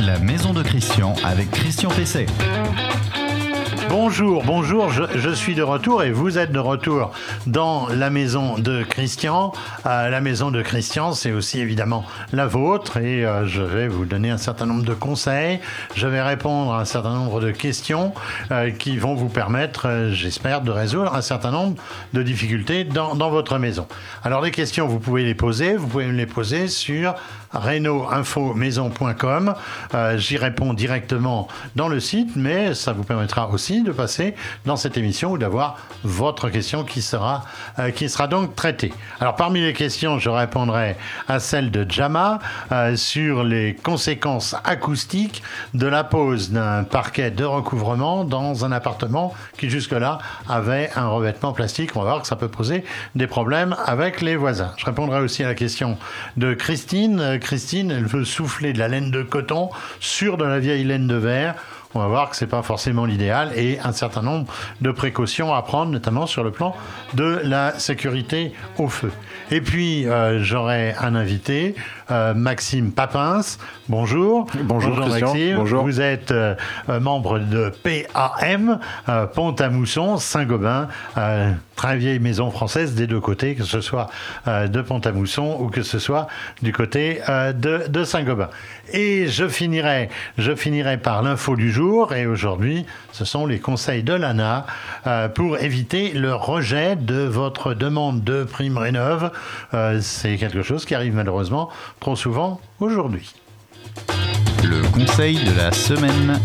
la maison de Christian avec Christian PC. Bonjour, bonjour, je, suis de retour et vous êtes de retour dans la maison de Christian. Euh, la maison de Christian, c'est aussi évidemment la vôtre et euh, je vais vous donner un certain nombre de conseils. Je vais répondre à un certain nombre de questions euh, qui vont vous permettre, j'espère, de résoudre un certain nombre de difficultés dans, dans votre maison. Alors les questions, vous pouvez les poser, vous pouvez me les poser sur reno-info-maison.com. Euh, j'y réponds directement dans le site, mais ça vous permettra aussi de passer dans cette émission ou d'avoir votre question qui sera, euh, qui sera donc traitée. Alors parmi les questions, je répondrai à celle de Jama euh, sur les conséquences acoustiques de la pose d'un parquet de recouvrement dans un appartement qui jusque-là avait un revêtement plastique. On va voir que ça peut poser des problèmes avec les voisins. Je répondrai aussi à la question de Christine Christine, elle veut souffler de la laine de coton sur de la vieille laine de verre on va voir que ce n'est pas forcément l'idéal et un certain nombre de précautions à prendre, notamment sur le plan de la sécurité au feu. Et puis, euh, j'aurai un invité, euh, Maxime Papins. Bonjour. Bonjour, Maxime. Bonjour. Vous êtes euh, membre de PAM, Pont-à-Mousson, Saint-Gobain, très vieille maison française des deux côtés, que ce soit de Pont-à-Mousson ou que ce soit du côté de, de Saint-Gobain. Et je finirai, je finirai par l'info du jour. Et aujourd'hui, ce sont les conseils de l'ANA euh, pour éviter le rejet de votre demande de prime rénov. Euh, c'est quelque chose qui arrive malheureusement trop souvent aujourd'hui. Le conseil de la semaine.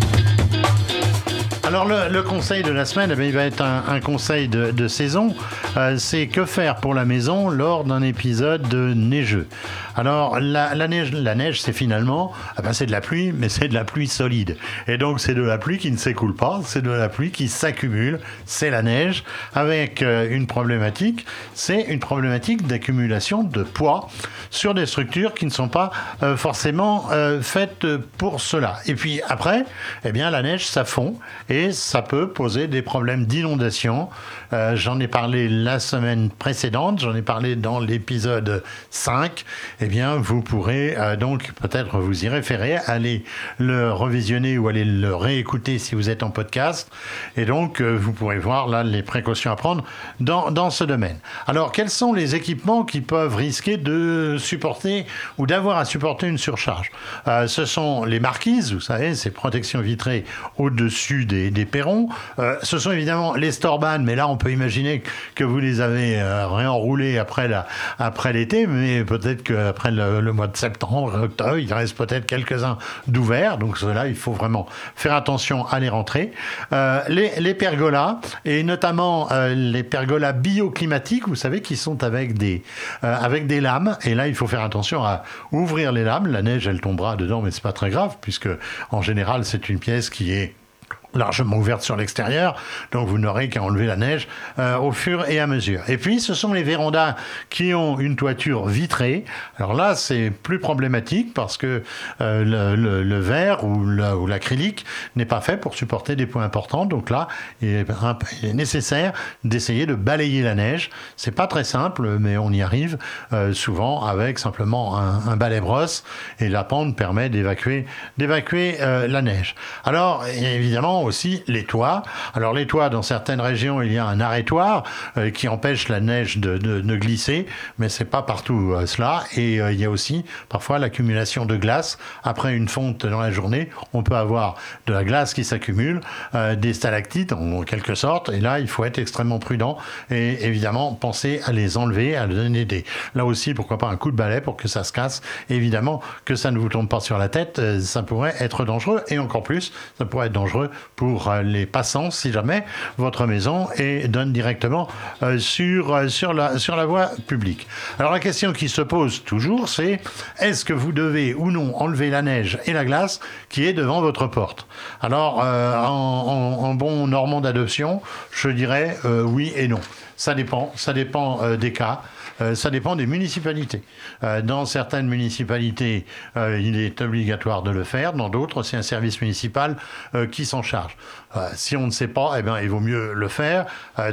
Alors le, conseil de la semaine, eh il va être un, conseil de, saison. Euh, c'est que faire pour la maison lors d'un épisode neigeux. Alors, la, neige, la neige c'est finalement, ben, c'est de la pluie, mais c'est de la pluie solide. Et donc, c'est de la pluie qui ne s'écoule pas, c'est de la pluie qui s'accumule. C'est la neige avec euh, une problématique, c'est une problématique d'accumulation de poids sur des structures qui ne sont pas euh, forcément faites pour cela. Et puis après, eh bien, la neige, ça fond et ça peut poser des problèmes d'inondation. j'en ai parlé la semaine précédente, j'en ai parlé dans l'épisode 5 eh bien, vous pourrez euh, donc peut-être vous y référer, aller le revisionner ou aller le réécouter si vous êtes en podcast. Et donc, euh, vous pourrez voir là les précautions à prendre dans, dans ce domaine. Alors, quels sont les équipements qui peuvent risquer de supporter ou d'avoir à supporter une surcharge? Euh, Ce sont les marquises, vous savez, ces protections vitrées au-dessus des, des, perrons. ce sont évidemment les storbanes, mais là, on peut imaginer que vous les avez réenroulés après l'été, après mais peut-être que après le, mois de septembre, octobre, il reste peut-être quelques-uns d'ouverts. Donc cela, il faut vraiment faire attention à les rentrer. Euh, les, pergolas, et notamment euh, les pergolas bioclimatiques, vous savez, qui sont avec des, euh, avec des lames. Et là, il faut faire attention à ouvrir les lames. La neige, elle tombera dedans, mais c'est pas très grave, puisque en général, c'est une pièce qui est largement ouverte sur l'extérieur, donc vous n'aurez qu'à enlever la neige euh, au fur et à mesure. Et puis ce sont les vérandas qui ont une toiture vitrée. Alors là, c'est plus problématique parce que euh, le, verre ou l'acrylique n'est pas fait pour supporter des points importants. Donc là, il est, nécessaire d'essayer de balayer la neige. C'est pas très simple, mais on y arrive euh, souvent avec simplement un, balai brosse et la pente permet d'évacuer la neige. Alors évidemment aussi les toits. Alors les toits, dans certaines régions, il y a un arrêtoir euh, qui empêche la neige de, glisser, mais c'est pas partout euh, cela. Et euh, il y a aussi parfois l'accumulation de glace. Après une fonte dans la journée, on peut avoir de la glace qui s'accumule, des stalactites en quelque sorte. Et là, il faut être extrêmement prudent et évidemment penser à les enlever, à donner des. Là aussi, pourquoi pas un coup de balai pour que ça se casse. évidemment que ça ne vous tombe pas sur la tête, ça pourrait être dangereux et encore plus, ça pourrait être dangereux pour euh, les passants si jamais votre maison est, donne directement euh, sur, euh, sur la voie publique. Alors la question qui se pose toujours, c'est est-ce que vous devez ou non enlever la neige et la glace qui est devant votre porte? Alors en, bon normand d'adoption, je dirais oui et non. Ça dépend, ça dépend des cas. Ça dépend des municipalités. dans certaines municipalités, il est obligatoire de le faire. Dans d'autres, c'est un service municipal qui s'en charge. si on ne sait pas, eh bien, il vaut mieux le faire.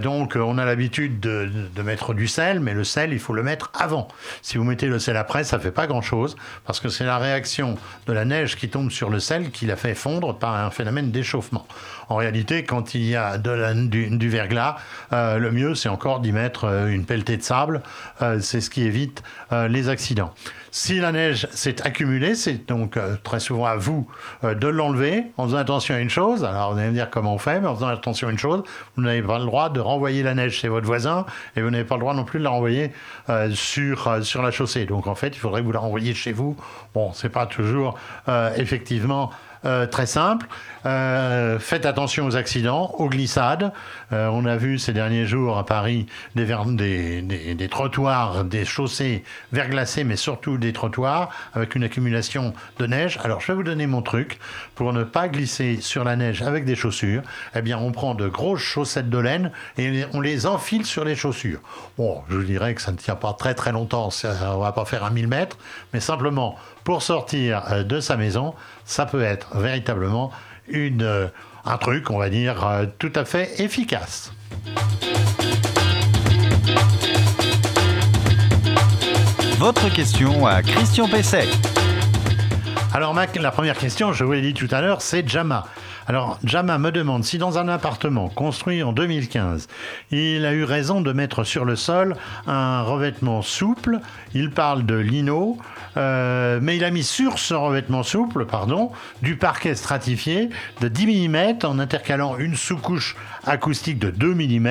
donc, on a l'habitude de, mettre du sel, mais le sel, il faut le mettre avant. Si vous mettez le sel après, ça fait pas grand-chose, parce que c'est la réaction de la neige qui tombe sur le sel qui la fait fondre par un phénomène d'échauffement. En réalité, quand il y a du, verglas, euh, le mieux, c'est encore d'y mettre euh, une pelletée de sable. Euh, c'est ce qui évite les accidents. Si la neige s'est accumulée, c'est donc très souvent à vous de l'enlever en faisant attention à une chose. Alors vous allez me dire comment on fait, mais en faisant attention à une chose, vous n'avez pas le droit de renvoyer la neige chez votre voisin et vous n'avez pas le droit non plus de la renvoyer sur, sur la chaussée. Donc en fait, il faudrait que vous la renvoyiez chez vous. Bon, c'est pas toujours effectivement euh, très simple. Euh, faites attention aux accidents, aux glissades. Euh, on a vu ces derniers jours à Paris des, trottoirs, des chaussées verglacées, mais surtout des trottoirs avec une accumulation de neige. Alors je vais vous donner mon truc pour ne pas glisser sur la neige avec des chaussures. Eh bien, on prend de grosses chaussettes de laine et on les enfile sur les chaussures. Bon, je vous dirais que ça ne tient pas très très longtemps. Ça, on va pas faire un 1000 mètres, mais simplement pour sortir de sa maison, ça peut être véritablement une, euh, un truc, on va dire, euh, tout à fait efficace. Votre question à Christian Pesset. Alors, la première question, je vous l'ai dit tout à l'heure, c'est Jama. Alors, Jama me demande si dans un appartement construit en 2015, il a eu raison de mettre sur le sol un revêtement souple. Il parle de lino, euh, mais il a mis sur ce revêtement souple, pardon, du parquet stratifié de 10 mm en intercalant une sous-couche acoustique de 2 mm.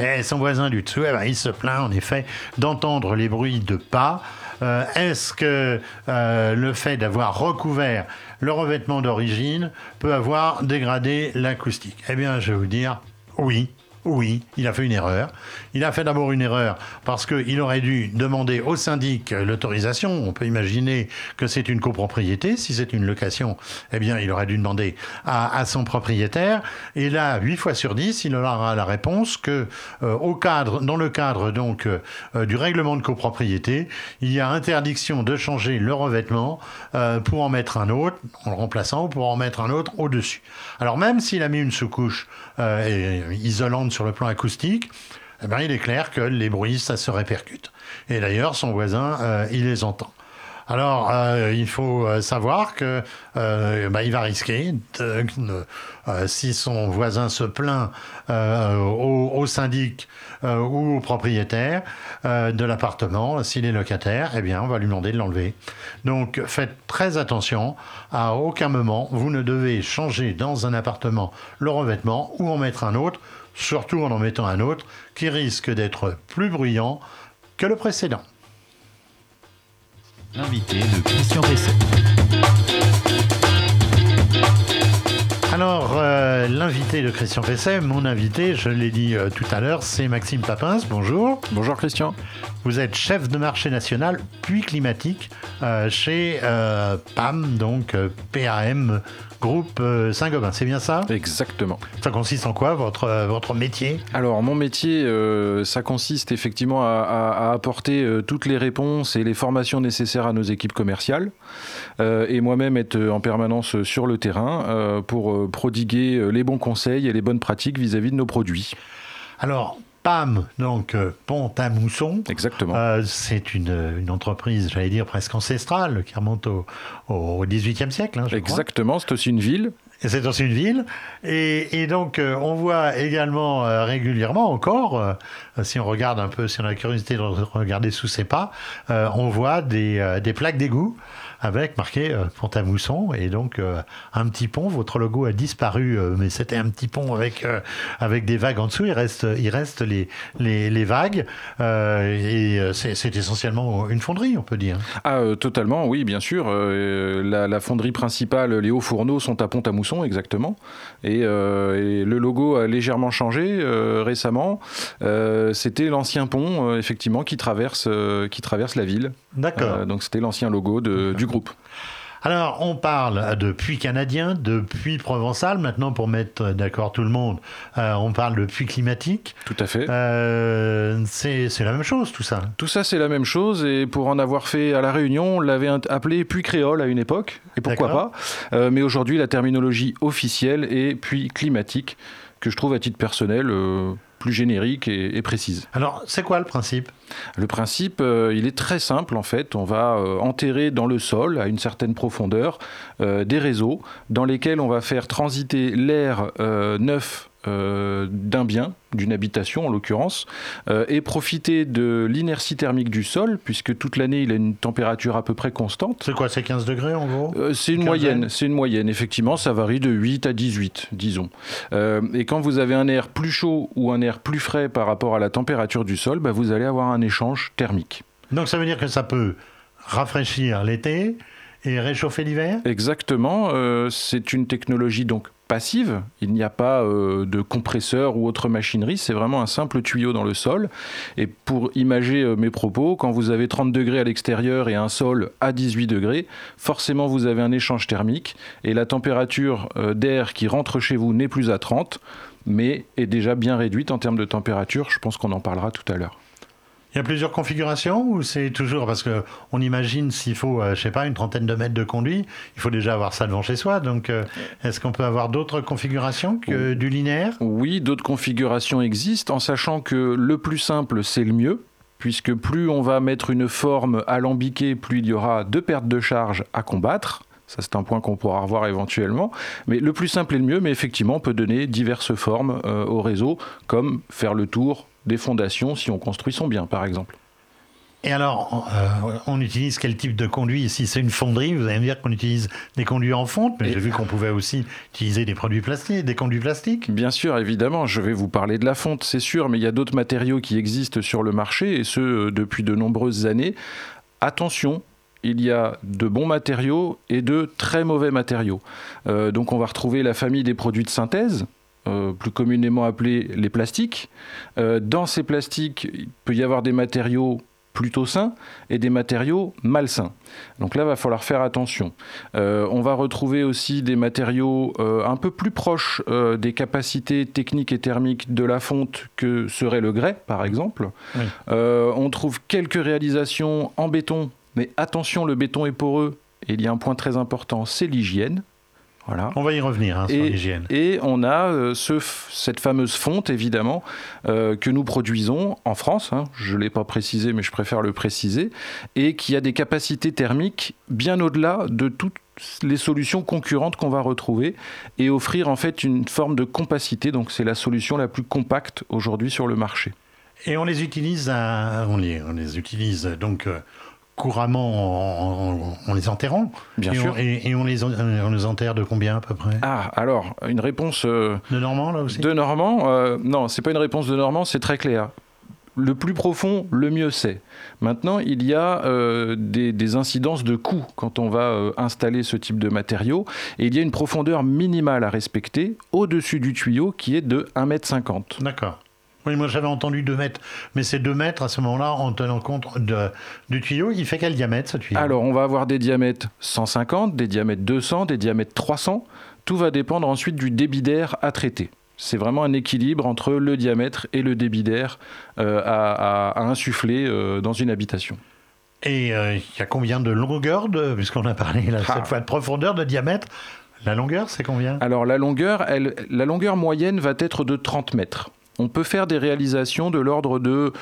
Et son voisin du dessous, eh ben, il se plaint en effet d'entendre les bruits de pas. Euh, est-ce que euh, le fait d'avoir recouvert le revêtement d'origine peut avoir dégradé l'acoustique? Eh bien, je vais vous dire oui. Oui, il a fait une erreur. Il a fait d'abord une erreur parce qu'il aurait dû demander au syndic l'autorisation. On peut imaginer que c'est une copropriété. Si c'est une location, eh bien, il aurait dû demander à, son propriétaire. Et là, 8 fois sur 10, il aura la réponse que euh, au cadre, dans le cadre donc euh, du règlement de copropriété, il y a interdiction de changer le revêtement euh, pour en mettre un autre en le remplaçant ou pour en mettre un autre au-dessus. Alors même s'il a mis une sous-couche isolante sur le plan acoustique, eh ben, il est clair que les bruits, ça se répercute. Et d'ailleurs, son voisin, euh, il les entend. Alors, euh, il faut euh, savoir que bah, il va risquer, si son voisin se plaint au, syndic ou au propriétaire de l'appartement, s'il est locataire, eh bien, on va lui demander de l'enlever. Donc, faites très attention. À aucun moment, vous ne devez changer dans un appartement le revêtement ou en mettre un autre surtout en en mettant un autre qui risque d'être plus bruyant que le précédent. L'invité de Christian Pesset. Alors, euh, l'invité de Christian Pesset, mon invité, je l'ai dit euh, tout à l'heure, c'est Maxime Papins. Bonjour. Bonjour Christian. Vous êtes chef de marché national puis climatique euh, chez PAM, donc PAM groupe Saint-Gobain, c'est bien ça? Exactement. Ça consiste en quoi votre, votre métier? Alors mon métier, euh, ça consiste effectivement à, apporter toutes les réponses et les formations nécessaires à nos équipes commerciales et moi-même être en permanence sur le terrain pour prodiguer les bons conseils et les bonnes pratiques vis-à-vis de nos produits. Alors, PAM, donc Pont à Mousson. Exactement. c'est une, une, entreprise, j'allais dire, presque ancestrale, qui remonte au, au XVIIIe siècle. Hein, Exactement, c'est aussi une ville. C'est aussi une ville. Et, donc, euh, on voit également euh, régulièrement encore, euh, si on regarde un peu, si on a la curiosité de regarder sous ses pas, on voit des, des plaques d'égout avec marqué euh, Pont-à-Mousson et donc euh, un petit pont. Votre logo a disparu, euh, mais c'était un petit pont avec, avec des vagues en dessous. Il reste, il reste les, les, les vagues et c'est essentiellement une fonderie, on peut dire. Ah, totalement, oui, bien sûr. La, la, fonderie principale, les hauts fourneaux sont à Pont-à-Mousson, exactement. Et, et, le logo a légèrement changé récemment. c'était l'ancien pont, effectivement, qui traverse, qui traverse la ville. D'accord. donc c'était l'ancien logo de, du groupe. Alors, on parle de puits canadien, de puits provençal. Maintenant, pour mettre d'accord tout le monde, euh, on parle de puits climatique. Tout à fait. Euh, c'est la même chose, tout ça. Tout ça, c'est la même chose. Et pour en avoir fait à La Réunion, on l'avait appelé puits créole à une époque. Et pourquoi pas euh, Mais aujourd'hui, la terminologie officielle est puits climatique, que je trouve à titre personnel plus générique et, précise. Alors, c'est quoi le principe? Le principe, euh, il est très simple en fait. On va euh, enterrer dans le sol, à une certaine profondeur, euh, des réseaux dans lesquels on va faire transiter l'air neuf euh, d'un bien, d'une habitation en l'occurrence, euh, et profiter de l'inertie thermique du sol, puisque toute l'année il a une température à peu près constante. C'est quoi, c'est 15 degrés en gros? Euh, C'est une moyenne, c'est une moyenne, effectivement, ça varie de 8 à 18, disons. et quand vous avez un air plus chaud ou un air plus frais par rapport à la température du sol, bah, vous allez avoir un échange thermique. Donc ça veut dire que ça peut rafraîchir l'été et réchauffer l'hiver? Exactement, c'est une technologie donc passive. Il n'y a pas euh, de compresseur ou autre machinerie, c'est vraiment un simple tuyau dans le sol. Et pour imager euh, mes propos, quand vous avez 30 degrés à l'extérieur et un sol à 18 degrés, forcément vous avez un échange thermique et la température euh, d'air qui rentre chez vous n'est plus à 30, mais est déjà bien réduite en termes de température. Je pense qu'on en parlera tout à l'heure. Il y a plusieurs configurations ou c'est toujours parce que on imagine s'il faut, je euh, je sais pas, une trentaine de mètres de conduit, il faut déjà avoir ça devant chez soi. Donc, euh, est-ce qu'on peut avoir d'autres configurations que du linéaire? Oui, d'autres configurations existent, en sachant que le plus simple c'est le mieux puisque plus on va mettre une forme alambiquée, plus il y aura de pertes de charge à combattre. Ça, c'est un point qu'on pourra revoir éventuellement. Mais le plus simple est le mieux, mais effectivement, on peut donner diverses formes euh, au réseau, comme faire le tour des fondations si on construit son bien, par exemple. Et alors, euh, on utilise quel type de conduit? Si c'est une fonderie, vous allez me dire qu'on utilise des conduits en fonte, mais j'ai vu qu'on pouvait aussi utiliser des produits plastiques, des conduits plastiques. Bien sûr, évidemment, je vais vous parler de la fonte, c'est sûr, mais il y a d'autres matériaux qui existent sur le marché, et ce euh, depuis de nombreuses années. Attention, il y a de bons matériaux et de très mauvais matériaux. Euh, donc on va retrouver la famille des produits de synthèse, euh, plus communément appelés les plastiques. Euh, dans ces plastiques, il peut y avoir des matériaux plutôt sains et des matériaux malsains. Donc là, il va falloir faire attention. Euh, on va retrouver aussi des matériaux un peu plus proches des capacités techniques et thermiques de la fonte que serait le grès, par exemple. on trouve quelques réalisations en béton, mais attention, le béton est poreux. Et il y a un point très important, c'est l'hygiène. On va y revenir hein, sur l'hygiène. Et on a euh, cette fameuse fonte, évidemment, euh, que nous produisons en France. Hein. je ne l'ai pas précisé, mais je préfère le préciser. Et qui a des capacités thermiques bien au-delà de toutes les solutions concurrentes qu'on va retrouver et offrir en fait une forme de compacité. Donc c'est la solution la plus compacte aujourd'hui sur le marché. Et on les utilise, on, les, on les utilise donc euh, couramment en, les enterrant. Bien et sûr. On, et, on, les, on les enterre de combien à peu près? Ah, alors, une réponse. Euh, de Normand, là aussi? De Normand euh, Non, c'est pas une réponse de Normand, c'est très clair. Le plus profond, le mieux c'est. Maintenant, il y a euh, des, incidences de coût quand on va installer ce type de matériau. Et il y a une profondeur minimale à respecter au-dessus du tuyau qui est de 1,50 m. D'accord. Oui, moi j'avais entendu 2 mètres, mais c'est 2 mètres à ce moment-là en tenant compte de, du tuyau. Il fait quel diamètre ce tuyau? Alors on va avoir des diamètres 150, des diamètres 200, des diamètres 300. Tout va dépendre ensuite du débit d'air à traiter. C'est vraiment un équilibre entre le diamètre et le débit d'air euh, à, insuffler euh, dans une habitation. Et euh, il y a combien de longueur, puisqu'on a parlé là, cette ah. fois de profondeur, de diamètre? La longueur, c'est combien? Alors la longueur, elle, la longueur moyenne va être de 30 mètres on peut faire des réalisations de l'ordre de,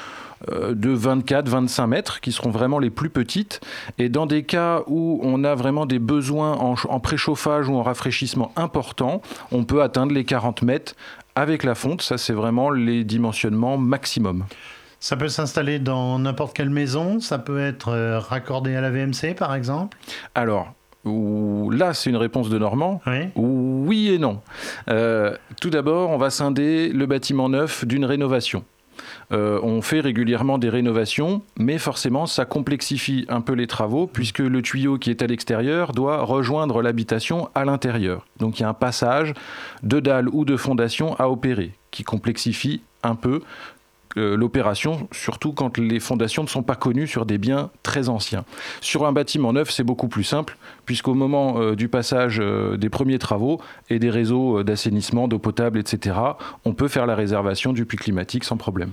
euh, de 24-25 mètres, qui seront vraiment les plus petites. Et dans des cas où on a vraiment des besoins en, préchauffage ou en rafraîchissement importants, on peut atteindre les 40 mètres avec la fonte. Ça, c'est vraiment les dimensionnements maximum. Ça peut s'installer dans n'importe quelle maison, ça peut être euh, raccordé à la VMC par exemple Alors, là, c'est une réponse de Normand. Oui, oui et non. Euh, tout d'abord, on va scinder le bâtiment neuf d'une rénovation. Euh, on fait régulièrement des rénovations, mais forcément, ça complexifie un peu les travaux, puisque le tuyau qui est à l'extérieur doit rejoindre l'habitation à l'intérieur. Donc il y a un passage de dalle ou de fondation à opérer, qui complexifie un peu l'opération, surtout quand les fondations ne sont pas connues sur des biens très anciens. Sur un bâtiment neuf, c'est beaucoup plus simple, puisqu'au moment euh, du passage euh, des premiers travaux et des réseaux d'assainissement, d'eau potable, etc., on peut faire la réservation du puits climatique sans problème.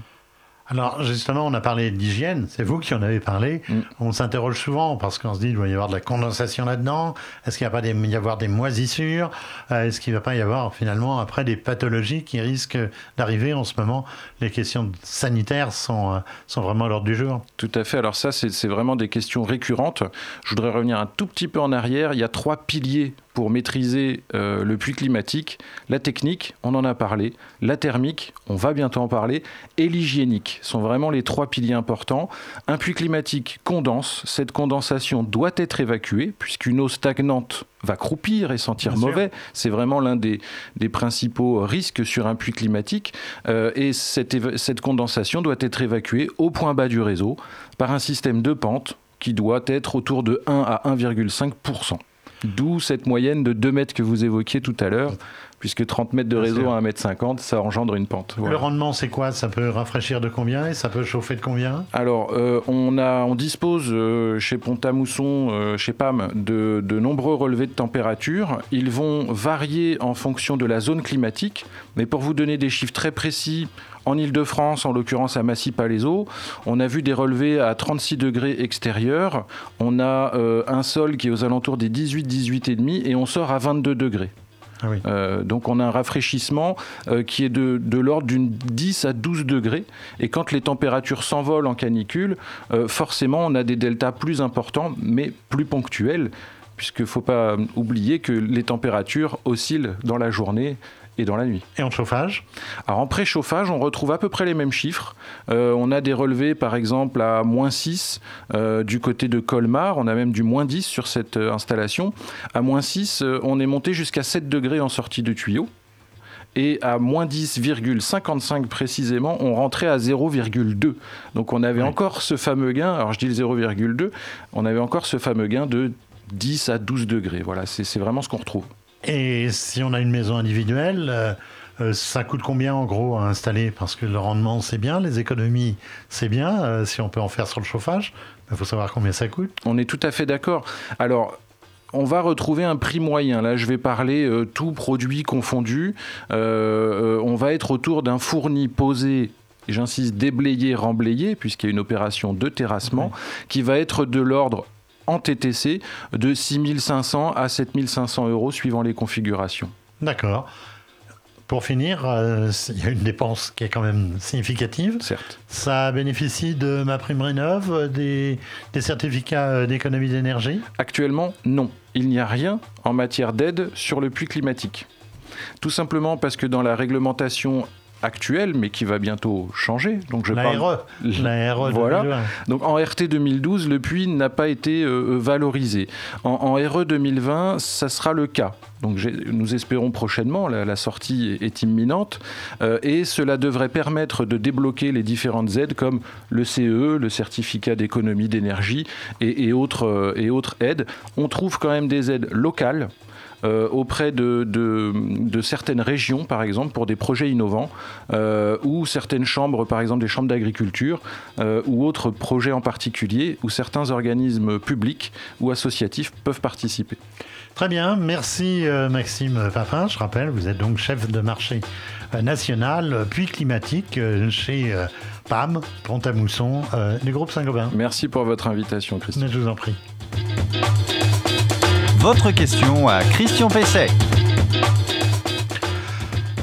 Alors justement, on a parlé d'hygiène, c'est vous qui en avez parlé. Mm. On s'interroge souvent parce qu'on se dit, il doit y avoir de la condensation là-dedans. Est-ce qu'il va pas y avoir des moisissures? Euh, Est-ce qu'il ne va pas y avoir finalement après des pathologies qui risquent d'arriver en ce moment? Les questions sanitaires sont, euh, sont vraiment à l'ordre du jour. Tout à fait. Alors ça, c'est vraiment des questions récurrentes. Je voudrais revenir un tout petit peu en arrière. Il y a trois piliers pour maîtriser euh, le puits climatique, la technique, on en a parlé, la thermique, on va bientôt en parler, et l'hygiénique sont vraiment les trois piliers importants. Un puits climatique condense, cette condensation doit être évacuée, puisqu'une eau stagnante va croupir et sentir mauvais. C'est vraiment l'un des, principaux risques sur un puits climatique. Euh, et cette, cette condensation doit être évacuée au point bas du réseau par un système de pente qui doit être autour de 1 à 1,5%. D'où cette moyenne de 2 mètres que vous évoquiez tout à l'heure, puisque 30 mètres de réseau à 1 mètre 50, ça engendre une pente. Le rendement, c'est quoi? Ça peut rafraîchir de combien et ça peut chauffer de combien? Alors, euh, on, a, on dispose euh, chez Pont-à-Mousson, euh, chez PAM, de, de, nombreux relevés de température. Ils vont varier en fonction de la zone climatique, mais pour vous donner des chiffres très précis, en Ile-de-France, en l'occurrence à Massy-Palaiseau, on a vu des relevés à 36 degrés extérieurs. On a un sol qui est aux alentours des 18, 18,5 et on sort à 22 degrés. Ah euh, donc on a un rafraîchissement euh, qui est de, l'ordre d'une 10 à 12 degrés. Et quand les températures s'envolent en canicule, forcément on a des deltas plus importants, mais plus ponctuels, puisqu'il ne faut pas oublier que les températures oscillent dans la journée et dans la nuit. Et en chauffage Alors en préchauffage, on retrouve à peu près les mêmes chiffres. Euh, on a des relevés par exemple à moins 6 euh, du côté de Colmar, on a même du moins 10 sur cette euh, installation. À moins 6, on est monté jusqu'à 7 degrés en sortie de tuyau. Et à moins 10,55 précisément, on rentrait à 0,2. Donc on avait encore ce fameux gain, alors je dis le 0,2, on avait encore ce fameux gain de 10 à 12 degrés. Voilà, c'est vraiment ce qu'on retrouve. Et si on a une maison individuelle, euh, euh, ça coûte combien en gros à installer? Parce que le rendement c'est bien, les économies c'est bien, euh, si on peut en faire sur le chauffage, il faut savoir combien ça coûte. On est tout à fait d'accord. Alors, on va retrouver un prix moyen. Là, je vais parler tout produit confondu. on va être autour d'un fourni posé j'insiste, déblayé, remblayé, puisqu'il y a une opération de terrassement, qui va être de l'ordre en TTC de 6500 à 7500 euros suivant les configurations. D'accord. Pour finir, euh, il y a une dépense qui est quand même significative. Certes. Ça bénéficie de ma prime rénov, des, des certificats euh, d'économie d'énergie? Actuellement, non. Il n'y a rien en matière d'aide sur le puits climatique. Tout simplement parce que dans la réglementation actuelle, mais qui va bientôt changer. Donc je la RE. La RE voilà. Donc en RT 2012, le puits n'a pas été euh, euh, valorisé. En, RE 2020, ça sera le cas. Donc nous espérons prochainement, la, sortie est, imminente, euh, et cela devrait permettre de débloquer les différentes aides comme le CE, le certificat d'économie d'énergie et, autres, et autres aides. On trouve quand même des aides locales auprès de, de, certaines régions, par exemple, pour des projets innovants, euh, ou certaines chambres, par exemple des chambres d'agriculture, euh, ou autres projets en particulier, où certains organismes publics ou associatifs peuvent participer. Très bien, merci Maxime Papin. Je rappelle, vous êtes donc chef de marché national, puis climatique chez PAM, Pont-à-Mousson, du groupe Saint-Gobain. Merci pour votre invitation, Christian. Je vous en prie votre question à Christian Pesset.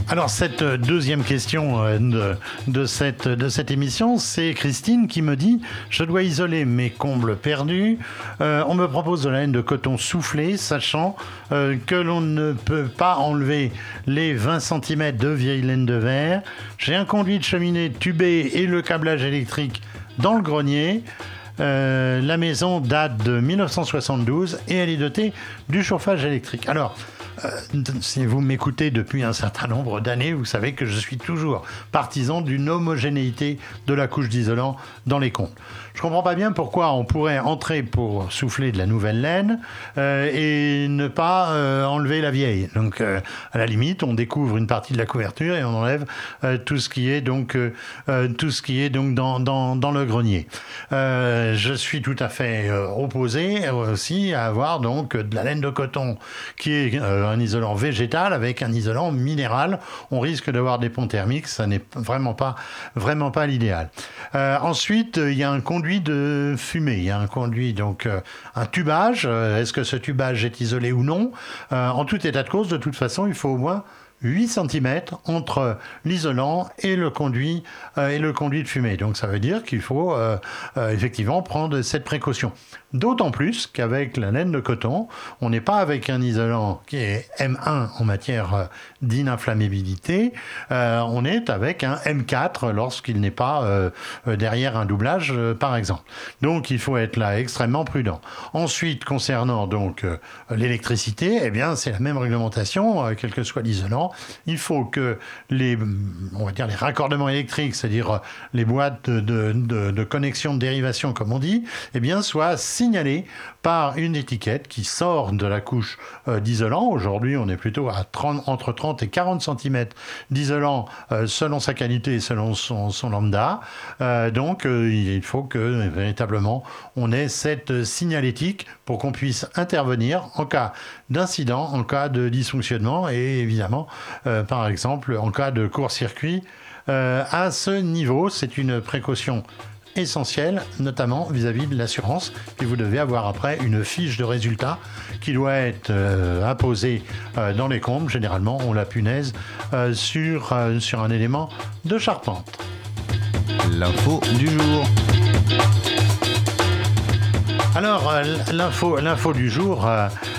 Alors cette deuxième question euh, de, cette, de émission, c'est Christine qui me dit Je dois isoler mes combles perdus. Euh, on me propose de la laine de coton soufflé, sachant euh, que l'on ne peut pas enlever les 20 cm de vieille laine de verre. J'ai un conduit de cheminée tubé et le câblage électrique dans le grenier. Euh, la maison date de 1972 et elle est dotée du chauffage électrique. Alors, si vous m'écoutez depuis un certain nombre d'années, vous savez que je suis toujours partisan d'une homogénéité de la couche d'isolant dans les comptes. Je comprends pas bien pourquoi on pourrait entrer pour souffler de la nouvelle laine euh, et ne pas euh, enlever la vieille. Donc, euh, à la limite, on découvre une partie de la couverture et on enlève tout ce qui est donc tout ce qui est donc dans, dans, dans le grenier. je suis tout à fait opposé aussi à avoir donc de la laine de coton qui est un isolant végétal avec un isolant minéral. On risque d'avoir des ponts thermiques, ça n'est vraiment pas l'idéal. ensuite, il y a un conduit de fumée. Il y a un conduit, donc euh, un tubage. Euh, est-ce que ce tubage est isolé ou non? Euh, En tout état de cause, de toute façon, il faut au moins 8 cm entre l'isolant et le conduit et le conduit de fumée. Donc ça veut dire qu'il faut effectivement prendre cette précaution. D'autant plus qu'avec la laine de coton, on n'est pas avec un isolant qui est M1 en matière euh, d'ininflammabilité, euh, on est avec un M4 lorsqu'il n'est pas euh, derrière un doublage, par exemple. Donc il faut être là extrêmement prudent. Ensuite, concernant donc l'électricité, eh bien c'est la même réglementation, quel que soit l'isolant. Il faut que les, on va dire les raccordements électriques, c'est-à-dire les boîtes de, de, connexion de dérivation, comme on dit, eh bien soient signalé par une étiquette qui sort de la couche euh, d'isolant. Aujourd'hui, on est plutôt à 30, entre 30 et 40 cm d'isolant euh, selon sa qualité et selon son, lambda. Euh, donc, il faut que véritablement on ait cette signalétique pour qu'on puisse intervenir en cas d'incident, en cas de dysfonctionnement et évidemment, par exemple, en cas de court-circuit. à ce niveau, c'est une précaution essentiel, notamment vis-à-vis de l'assurance. Et vous devez avoir après une fiche de résultat qui doit être euh, imposée euh, dans les comptes. Généralement, on la punaise euh, sur, sur un élément de charpente. L'info du jour. Alors, l'info, l'info du jour,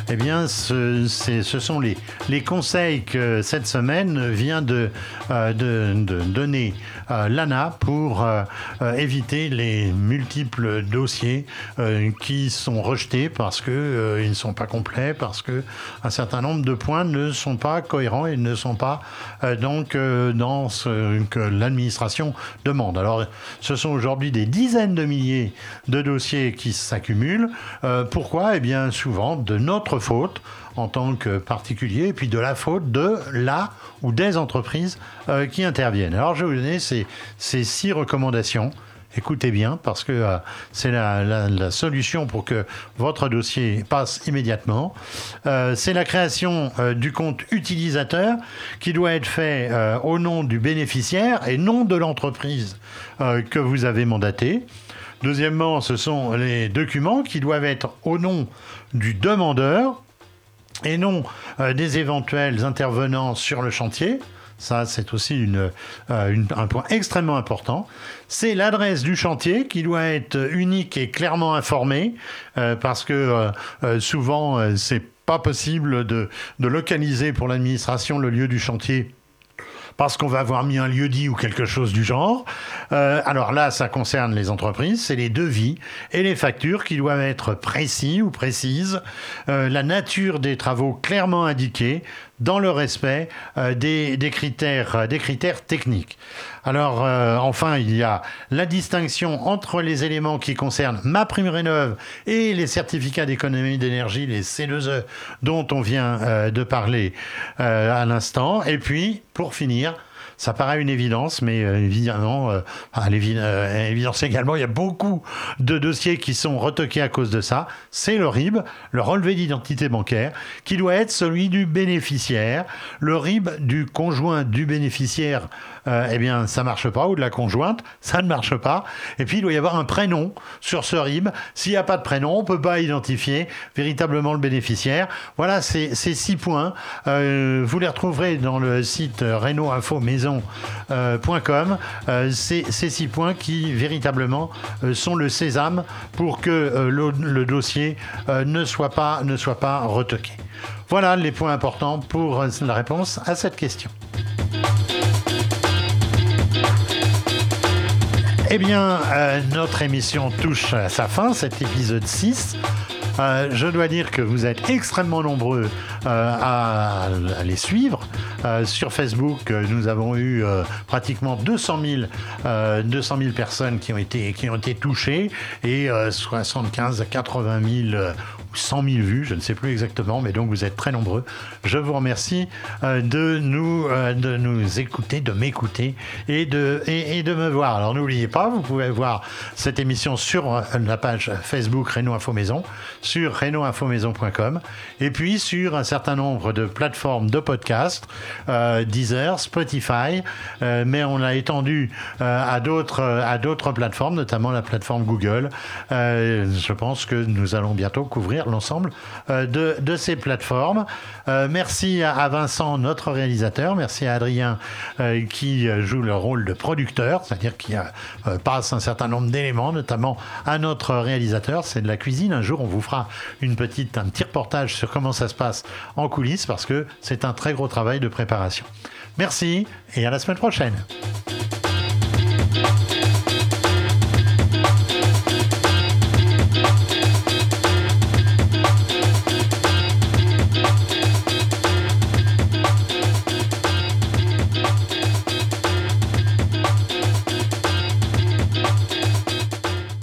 eh bien, ce, ce sont les, les conseils que cette semaine vient de, de, de donner l'ANA pour euh, euh, éviter les multiples dossiers qui sont rejetés parce qu'ils ne sont pas complets, parce qu'un certain nombre de points ne sont pas cohérents et ne sont pas dans ce que l'administration demande. Alors, ce sont aujourd'hui des dizaines de milliers de dossiers qui s'accumulent. pourquoi? Eh bien, souvent de notre faute en tant que particulier, et puis de la faute de la ou des entreprises euh, qui interviennent. Alors je vais vous donner ces, six recommandations. Écoutez bien, parce que euh, c'est la, solution pour que votre dossier passe immédiatement. Euh, c'est la création du compte utilisateur qui doit être fait au nom du bénéficiaire et non de l'entreprise que vous avez mandatée. Deuxièmement, ce sont les documents qui doivent être au nom du demandeur et non euh, des éventuels intervenants sur le chantier. Ça, c'est aussi euh, un point extrêmement important. C'est l'adresse du chantier qui doit être unique et clairement informée, euh, parce que souvent, c'est pas possible de, de localiser pour l'administration le lieu du chantier parce qu'on va avoir mis un lieu dit ou quelque chose du genre. Euh, alors là, ça concerne les entreprises, c'est les devis et les factures qui doivent être précis ou précises, euh, la nature des travaux clairement indiquée dans le respect euh, des, critères, des critères techniques. Alors enfin, il y a la distinction entre les éléments qui concernent ma prime rénov et les certificats d'économie d'énergie, les C2E, dont on vient de parler à l'instant. Et puis, pour finir, ça paraît une évidence, mais euh, évidemment, euh, euh, il y a beaucoup de dossiers qui sont retoqués à cause de ça. C'est le RIB, le relevé d'identité bancaire, qui doit être celui du bénéficiaire. Le RIB du conjoint du bénéficiaire, eh bien, ça marche pas, ou de la conjointe, ça ne marche pas. Et puis, il doit y avoir un prénom sur ce RIB. S'il n'y a pas de prénom, on peut pas identifier véritablement le bénéficiaire. Voilà, ces, ces six points. vous les retrouverez dans le site Renault Info Maison euh, euh, ces six points qui véritablement euh, sont le sésame pour que le, dossier ne, soit pas, ne soit pas retoqué. Voilà les points importants pour la réponse à cette question. Eh bien, notre émission touche à sa fin, cet épisode 6. Je dois dire que vous êtes extrêmement nombreux à, les suivre. sur Facebook, nous avons eu pratiquement 200 000, 200 000 personnes qui ont été, qui ont touchées et 75 à 80 000 100 000 vues, je ne sais plus exactement, mais donc vous êtes très nombreux. Je vous remercie euh, de, nous, euh, écouter, de m'écouter et de, me voir. Alors n'oubliez pas, vous pouvez voir cette émission sur euh, la page Facebook Renault Info Maison, sur renaultinfomaison.com et puis sur un certain nombre de plateformes de podcasts, Deezer, Spotify, mais on l'a étendu à d'autres à d'autres plateformes, notamment la plateforme Google. je pense que nous allons bientôt couvrir l'ensemble euh, de, ces plateformes. Euh, merci à, Vincent, notre réalisateur. Merci à Adrien euh, qui joue le rôle de producteur, c'est-à-dire qui passe un certain nombre d'éléments, notamment à notre réalisateur. C'est de la cuisine. Un jour, on vous une petite, un petit reportage sur comment ça se passe en coulisses parce que c'est un très gros travail de préparation. Merci et à la semaine prochaine.